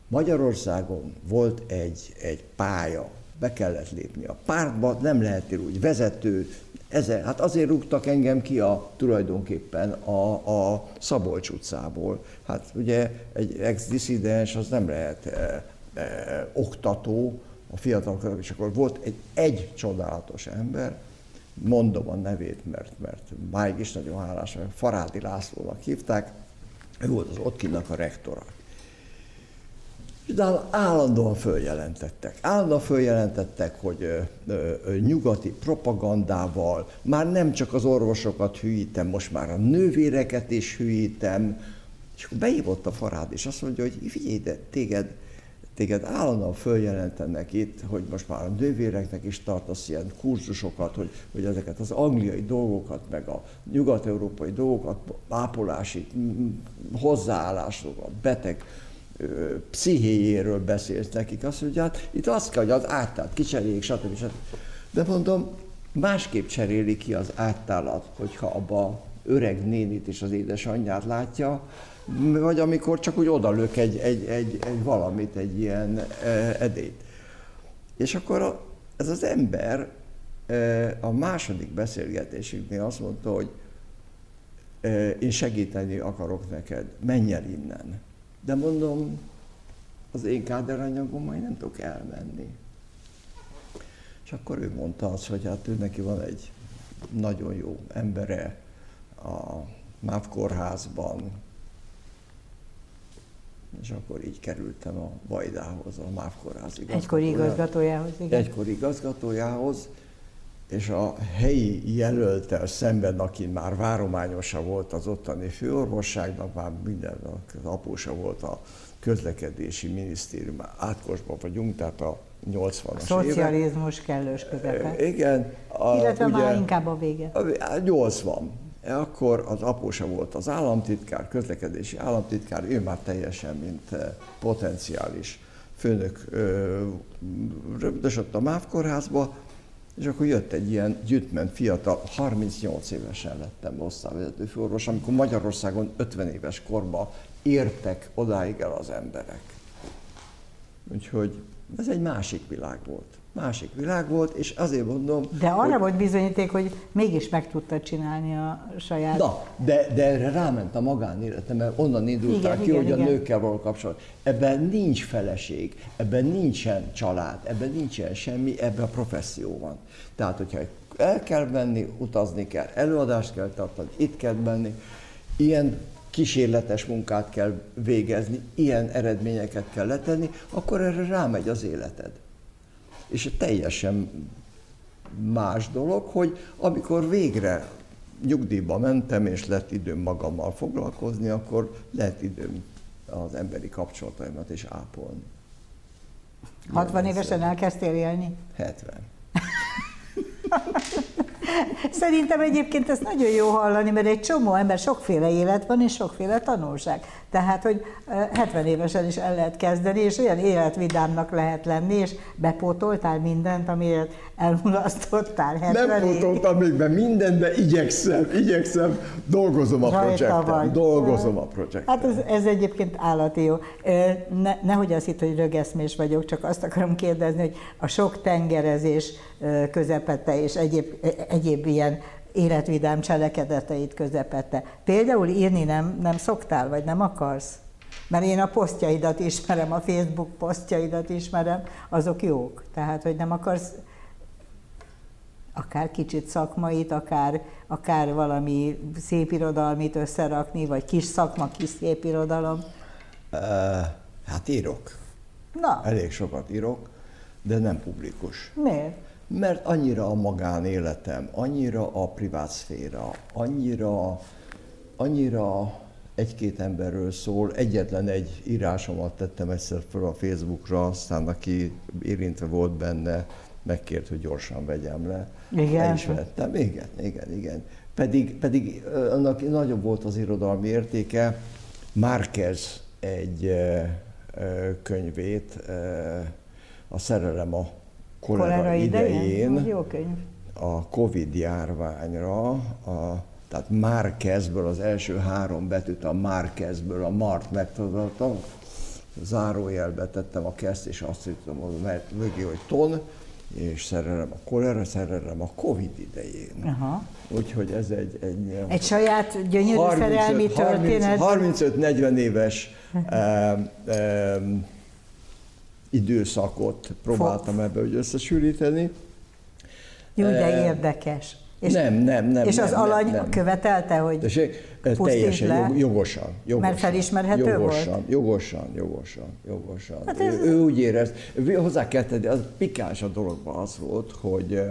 Magyarországon volt egy, egy pálya, be kellett lépni a pártba, nem lehet úgy vezető, ezer, hát azért rúgtak engem ki a, tulajdonképpen a, a Szabolcs utcából. Hát ugye egy ex-diszidens az nem lehet e, e, oktató, a fiatalokat, és akkor volt egy, egy csodálatos ember, mondom a nevét, mert, mert máig is nagyon hálás, mert Farádi Lászlónak hívták, ő volt az Otkinnak a rektora. És állandóan följelentettek. Állandóan följelentettek, hogy ö, ö, nyugati propagandával már nem csak az orvosokat hűítem, most már a nővéreket is hűítem. És akkor beívott a farád, és azt mondja, hogy figyelj, de téged, téged állandóan följelentenek itt, hogy most már a nővéreknek is tartasz ilyen kurzusokat, hogy, hogy ezeket az angliai dolgokat, meg a nyugat-európai dolgokat, ápolási hozzáállásokat, beteg pszichéjéről beszélsz nekik, azt mondja, hát itt azt kell, hogy az áttát kicseréljék, stb. stb. De mondom, másképp cseréli ki az áttálat, hogyha abba öreg nénit és az édesanyját látja, vagy amikor csak úgy odalök egy, egy, egy, egy valamit, egy ilyen edét. És akkor ez az ember a második beszélgetésünknél azt mondta, hogy én segíteni akarok neked, menj el innen. De mondom, az én káderanyagommal nem tudok elmenni. És akkor ő mondta azt, hogy hát ő neki van egy nagyon jó embere a MÁV kórházban, és akkor így kerültem a Vajdához, a MÁV kórház igazgatójához. Egykori igazgatójához, igen. Egykori igazgatójához, és a helyi jelöltel szemben, aki már várományosa volt az ottani főorvosságnak, már minden, az apósa volt a közlekedési minisztérium, átkosban vagyunk, tehát a 80-as Szocializmus évek. kellős közepe. Igen. A, Illetve ugye, már inkább a vége. A 80. Akkor az apósa volt az államtitkár, közlekedési államtitkár, ő már teljesen, mint potenciális főnök rögdösött a MÁV kórházba, és akkor jött egy ilyen gyűjtment fiatal, 38 évesen lettem osztályvezető főorvos, amikor Magyarországon 50 éves korban értek odáig el az emberek. Úgyhogy ez egy másik világ volt. Másik világ volt, és azért mondom... De arra hogy... volt bizonyíték, hogy mégis meg tudta csinálni a saját... Na, de, de erre ráment a magánéletem, mert onnan indultál ki, igen, hogy igen. a nőkkel való kapcsolat. Ebben nincs feleség, ebben nincsen család, ebben nincsen semmi, ebben a professzió van. Tehát, hogyha el kell menni, utazni kell, előadást kell tartani, itt kell menni, ilyen kísérletes munkát kell végezni, ilyen eredményeket kell letenni, akkor erre rámegy az életed. És teljesen más dolog, hogy amikor végre nyugdíjba mentem, és lett időm magammal foglalkozni, akkor lett időm az emberi kapcsolataimat is ápolni. 60 évesen elkezdtél élni? 70. Szerintem egyébként ez nagyon jó hallani, mert egy csomó ember, sokféle élet van, és sokféle tanulság. Tehát, hogy 70 évesen is el lehet kezdeni, és olyan életvidámnak lehet lenni, és bepótoltál mindent, amiért elmulasztottál 70 Nem pótoltam még be mindent, de igyekszem, igyekszem, dolgozom a projekten, dolgozom a projekten. Hát ez, ez egyébként állati jó. Ne, nehogy azt hitt, hogy rögeszmés vagyok, csak azt akarom kérdezni, hogy a sok tengerezés közepette és egyéb, egyéb ilyen életvidám cselekedeteit közepette. Például írni nem, nem szoktál, vagy nem akarsz? Mert én a posztjaidat ismerem, a Facebook posztjaidat ismerem, azok jók. Tehát, hogy nem akarsz akár kicsit szakmait, akár, akár valami szépirodalmit összerakni, vagy kis szakma, kis szépirodalom? Uh, hát írok. Na. Elég sokat írok, de nem publikus. Miért? Mert annyira a magánéletem, annyira a privát szféra, annyira, annyira egy-két emberről szól. Egyetlen egy írásomat tettem egyszer fel a Facebookra, aztán aki érintve volt benne, megkért, hogy gyorsan vegyem le. Igen. Le is vettem. Igen, igen, igen. Pedig, pedig annak nagyobb volt az irodalmi értéke. Márquez egy könyvét, a Szerelem a kolera, kolera idején, idején jó könyv. a Covid járványra, a, tehát Márkezből az első három betűt a Márkezből, a Mart megtudottam, zárójelbe tettem a kezd, és azt hittem, hogy mögé, hogy ton, és szerelem a kolera, szerelem a Covid idején. Aha. Úgyhogy ez egy... Egy, egy saját gyönyörű 35, szerelmi történet. 35-40 éves um, um, időszakot próbáltam ebbe hogy összesűríteni. Jó, de érdekes. És, nem, nem, nem. És az nem, alany nem. követelte, hogy Tessék, teljesen le, jogosan, jogosan. Mert felismerhető jogosan, volt? Jogosan, jogosan, jogosan. Hát ez... ő, ő úgy érez, hozzá kell tenni, az pikáns a dologban az volt, hogy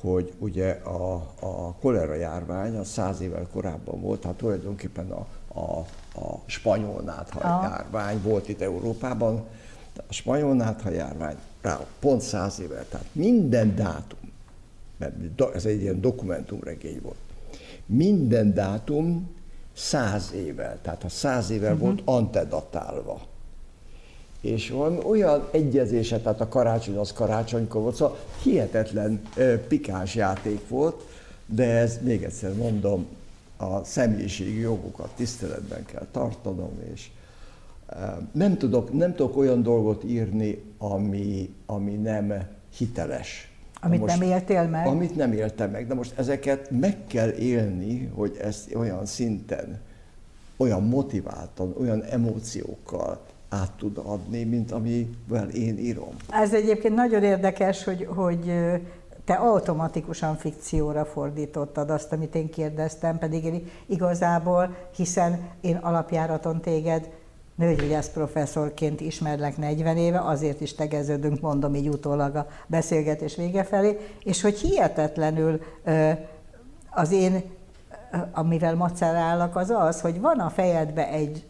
hogy ugye a, a kolera járvány az száz évvel korábban volt, tehát tulajdonképpen a, a, a spanyol nátha járvány volt itt Európában, a spanyol nátha járvány rá pont száz éve, tehát minden dátum, mert ez egy ilyen dokumentumregény volt, minden dátum száz évvel, tehát a száz évvel uh-huh. volt antedatálva. És valami olyan egyezése, tehát a karácsony az karácsonykor volt, szóval hihetetlen pikás játék volt, de ez még egyszer mondom, a személyiségi jogokat tiszteletben kell tartanom, és nem tudok, nem tudok olyan dolgot írni, ami, ami nem hiteles. Amit most, nem éltél meg? Amit nem éltem meg. De most ezeket meg kell élni, hogy ezt olyan szinten, olyan motiváltan, olyan emóciókkal át tud adni, mint amivel én írom. Ez egyébként nagyon érdekes, hogy, hogy te automatikusan fikcióra fordítottad azt, amit én kérdeztem, pedig én igazából, hiszen én alapjáraton téged nőgyógyász professzorként ismerlek 40 éve, azért is tegeződünk, mondom így utólag a beszélgetés vége felé, és hogy hihetetlenül az én amivel macerálok, az az, hogy van a fejedbe egy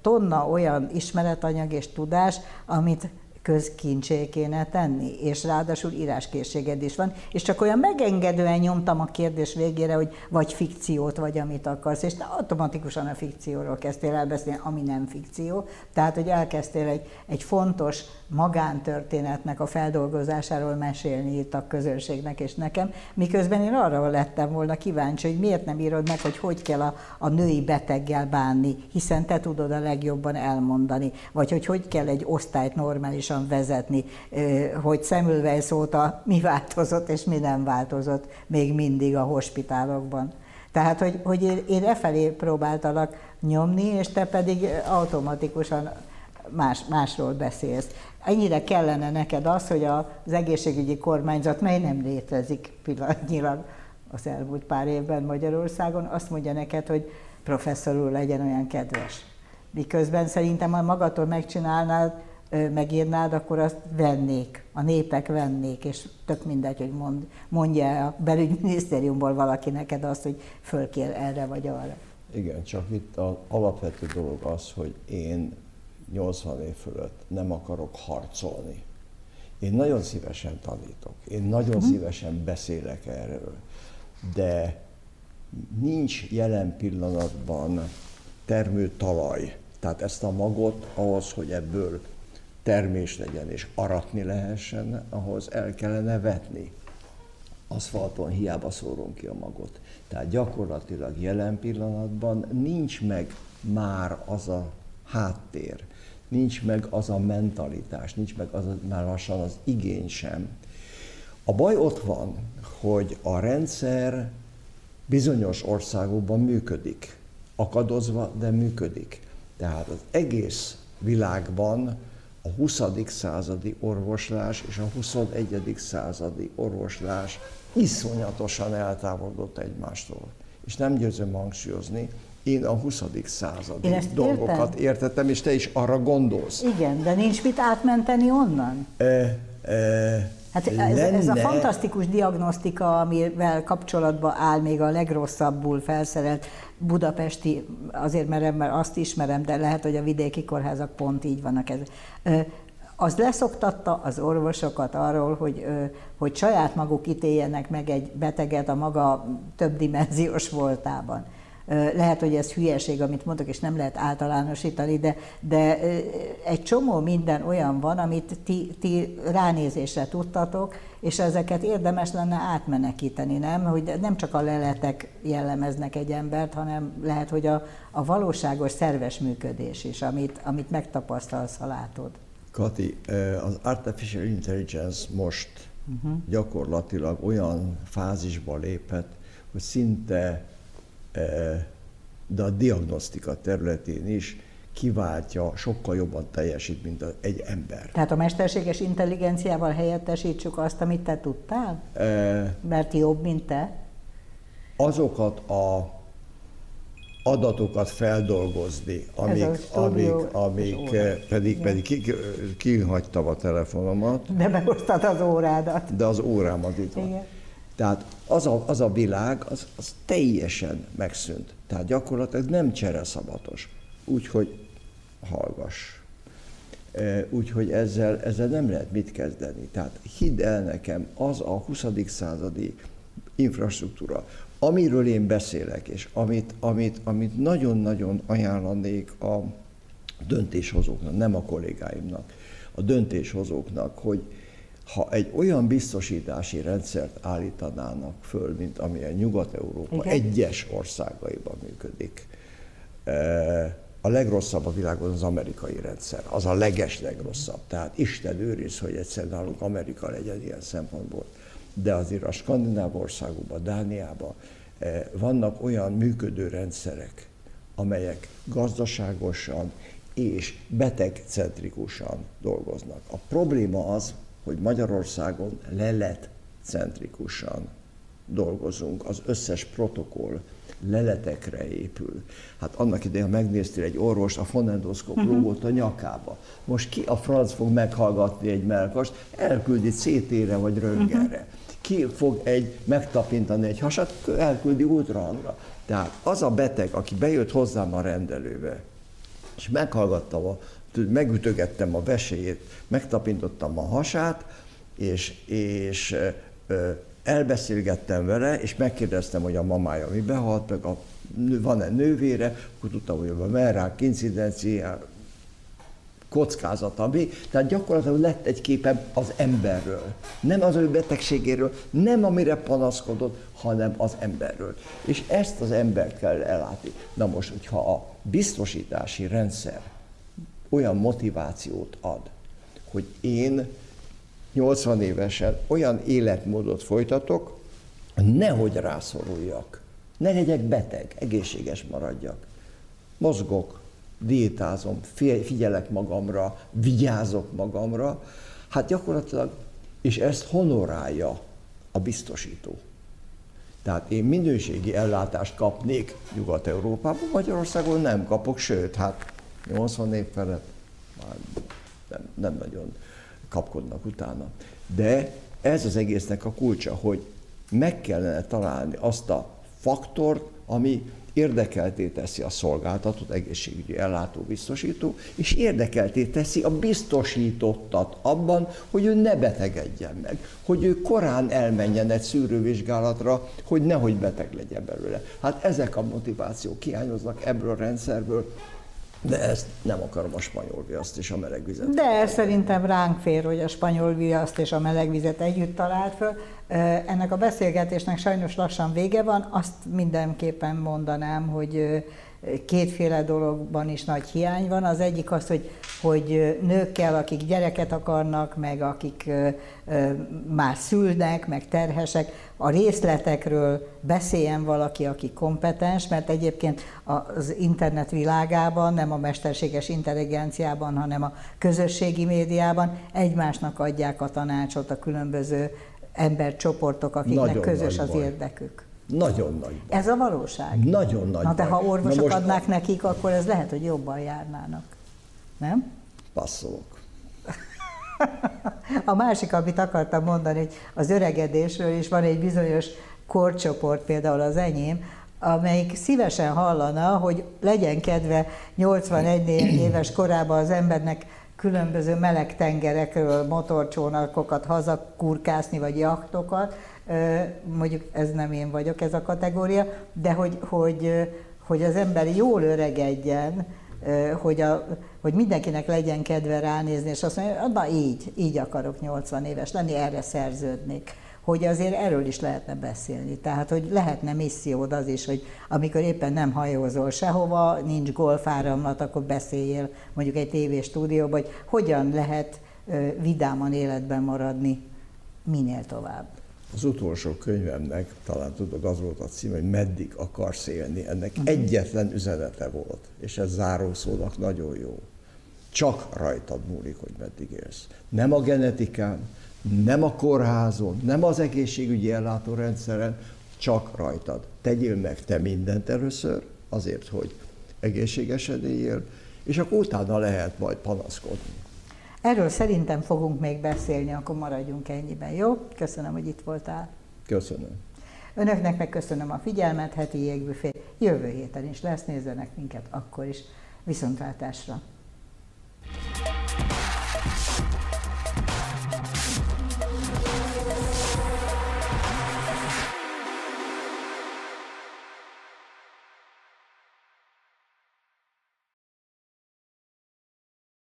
tonna olyan ismeretanyag és tudás, amit közkincsé kéne tenni, és ráadásul íráskészséged is van, és csak olyan megengedően nyomtam a kérdés végére, hogy vagy fikciót, vagy amit akarsz, és te automatikusan a fikcióról kezdtél el beszélni, ami nem fikció, tehát, hogy elkezdtél egy, egy fontos magántörténetnek a feldolgozásáról mesélni itt a közönségnek és nekem, miközben én arra lettem volna kíváncsi, hogy miért nem írod meg, hogy hogy kell a, a női beteggel bánni, hiszen te tudod a legjobban elmondani, vagy hogy hogy kell egy osztályt normálisan vezetni, hogy Semmelweis óta mi változott és mi nem változott még mindig a hospitálokban. Tehát, hogy, hogy én, e felé próbáltalak nyomni, és te pedig automatikusan más, másról beszélsz. Ennyire kellene neked az, hogy az egészségügyi kormányzat, mely nem létezik pillanatnyilag az elmúlt pár évben Magyarországon, azt mondja neked, hogy professzor úr legyen olyan kedves. Miközben szerintem, ha magadtól megcsinálnád, megírnád, akkor azt vennék, a népek vennék, és tök mindegy, hogy mond, mondja a belügyminisztériumból valaki neked azt, hogy fölkér erre vagy arra. Igen, csak itt az alapvető dolog az, hogy én 80 év fölött nem akarok harcolni. Én nagyon szívesen tanítok, én nagyon uh-huh. szívesen beszélek erről, de nincs jelen pillanatban termő talaj Tehát ezt a magot ahhoz, hogy ebből termés legyen és aratni lehessen, ahhoz el kellene vetni. Aszfalton hiába szórunk ki a magot. Tehát gyakorlatilag jelen pillanatban nincs meg már az a háttér, nincs meg az a mentalitás, nincs meg az a, már lassan az igény sem. A baj ott van, hogy a rendszer bizonyos országokban működik, akadozva, de működik. Tehát az egész világban a 20. századi orvoslás és a 21. századi orvoslás iszonyatosan eltávolodott egymástól. És nem győzöm hangsúlyozni, én a 20. századi én dolgokat értem. értettem, és te is arra gondolsz. Igen, de nincs mit átmenteni onnan? E, e, hát ez, ez a fantasztikus diagnosztika, amivel kapcsolatban áll még a legrosszabbul felszerelt budapesti, azért merem, mert azt ismerem, de lehet, hogy a vidéki kórházak pont így vannak. Ez. Az leszoktatta az orvosokat arról, hogy, hogy saját maguk ítéljenek meg egy beteget a maga többdimenziós voltában. Lehet, hogy ez hülyeség, amit mondok, és nem lehet általánosítani, de, de egy csomó minden olyan van, amit ti, ti ránézésre tudtatok, és ezeket érdemes lenne átmenekíteni, nem? Hogy nem csak a leletek jellemeznek egy embert, hanem lehet, hogy a, a valóságos szerves működés is, amit, amit megtapasztalsz, ha látod. Kati, az Artificial Intelligence most uh-huh. gyakorlatilag olyan fázisba lépett, hogy szinte de a diagnosztika területén is kiváltja, sokkal jobban teljesít, mint egy ember. Tehát a mesterséges intelligenciával helyettesítsük azt, amit te tudtál? E, Mert jobb, mint te? Azokat a adatokat feldolgozni, amik, amik, amik pedig, pedig kihagytam a telefonomat. De behoztad az órádat. De az órámat itt van. Igen. Tehát az a, az a világ, az, az teljesen megszűnt. Tehát gyakorlatilag nem csereszabatos. Úgyhogy hallgass. E, úgyhogy ezzel, ezzel nem lehet mit kezdeni. Tehát hidd el nekem, az a 20. századi infrastruktúra, amiről én beszélek, és amit, amit, amit nagyon-nagyon ajánlanék a döntéshozóknak, nem a kollégáimnak, a döntéshozóknak, hogy, ha egy olyan biztosítási rendszert állítanának föl, mint amilyen Nyugat-Európa egyes országaiban működik, eh, a legrosszabb a világon az amerikai rendszer, az a leges legrosszabb. Tehát Isten őriz, hogy egyszer nálunk Amerika legyen ilyen szempontból. De azért a skandináv országokban, Dániában eh, vannak olyan működő rendszerek, amelyek gazdaságosan és betegcentrikusan dolgoznak. A probléma az, hogy Magyarországon lelet centrikusan dolgozunk, az összes protokoll leletekre épül. Hát annak idején, ha megnéztél egy orvos, a fonendoszkop uh-huh. lógott a nyakába. Most ki a franc fog meghallgatni egy melkast, elküldi CT-re vagy röntgenre. Uh-huh. Ki fog egy megtapintani egy hasat, elküldi ultrahangra. Tehát az a beteg, aki bejött hozzám a rendelőbe, és meghallgatta a megütögettem a veséjét, megtapintottam a hasát, és, és elbeszélgettem vele, és megkérdeztem, hogy a mamája mi behalt, meg a, van-e nővére, akkor tudtam, hogy van merrák, incidencia, kockázat, ami, tehát gyakorlatilag lett egy képem az emberről. Nem az ő betegségéről, nem amire panaszkodott, hanem az emberről. És ezt az embert kell ellátni. Na most, hogyha a biztosítási rendszer olyan motivációt ad, hogy én 80 évesen olyan életmódot folytatok, nehogy rászoruljak, ne legyek beteg, egészséges maradjak. Mozgok, diétázom, figyelek magamra, vigyázok magamra, hát gyakorlatilag, és ezt honorálja a biztosító. Tehát én minőségi ellátást kapnék Nyugat-Európában, Magyarországon nem kapok, sőt, hát 80 év felett már nem, nem nagyon kapkodnak utána. De ez az egésznek a kulcsa, hogy meg kellene találni azt a faktort, ami érdekelté teszi a szolgáltatót, egészségügyi ellátó biztosító, és érdekelté teszi a biztosítottat abban, hogy ő ne betegedjen meg, hogy ő korán elmenjen egy szűrővizsgálatra, hogy nehogy beteg legyen belőle. Hát ezek a motivációk hiányoznak ebből a rendszerből, De ezt nem akarom a spanyol viaszt és a meleg vizet. De szerintem ránk fér, hogy a spanyol viaszt és a meleg vizet együtt talált föl. Ennek a beszélgetésnek sajnos lassan vége van, azt mindenképpen mondanám, hogy kétféle dologban is nagy hiány van. Az egyik az, hogy, hogy nőkkel, akik gyereket akarnak, meg akik már szülnek, meg terhesek, a részletekről beszéljen valaki, aki kompetens, mert egyébként az internet világában, nem a mesterséges intelligenciában, hanem a közösségi médiában egymásnak adják a tanácsot a különböző embercsoportok, akiknek Nagyon közös az baj. érdekük. Nagyon nagy baj. Ez a valóság? Nagyon nagy Na de ha orvosok most adnák nekik, akkor ez lehet, hogy jobban járnának. Nem? Passzolok. A másik, amit akartam mondani, hogy az öregedésről is van egy bizonyos korcsoport, például az enyém, amelyik szívesen hallana, hogy legyen kedve 81 éves korában az embernek különböző meleg tengerekről motorcsónakokat hazakurkászni, vagy jachtokat, mondjuk ez nem én vagyok ez a kategória, de hogy, hogy, hogy az ember jól öregedjen, hogy, a, hogy mindenkinek legyen kedve ránézni, és azt mondja, na így, így akarok 80 éves lenni, erre szerződnék. Hogy azért erről is lehetne beszélni. Tehát, hogy lehetne missziód az is, hogy amikor éppen nem hajózol sehova, nincs golfáramlat, akkor beszéljél mondjuk egy tévéstúdióban, hogy hogyan lehet vidáman életben maradni minél tovább. Az utolsó könyvemnek, talán tudod, az volt a cím, hogy meddig akarsz élni. Ennek uh-huh. egyetlen üzenete volt, és ez zárószónak nagyon jó. Csak rajtad múlik, hogy meddig élsz. Nem a genetikán, nem a kórházon, nem az egészségügyi ellátórendszeren, csak rajtad. Tegyél meg te mindent először, azért, hogy egészségesen éljél, és akkor utána lehet majd panaszkodni. Erről szerintem fogunk még beszélni, akkor maradjunk ennyiben, jó? Köszönöm, hogy itt voltál. Köszönöm. Önöknek megköszönöm a figyelmet, heti jégbüfé. Jövő héten is lesz, nézzenek minket akkor is. Viszontlátásra! thank you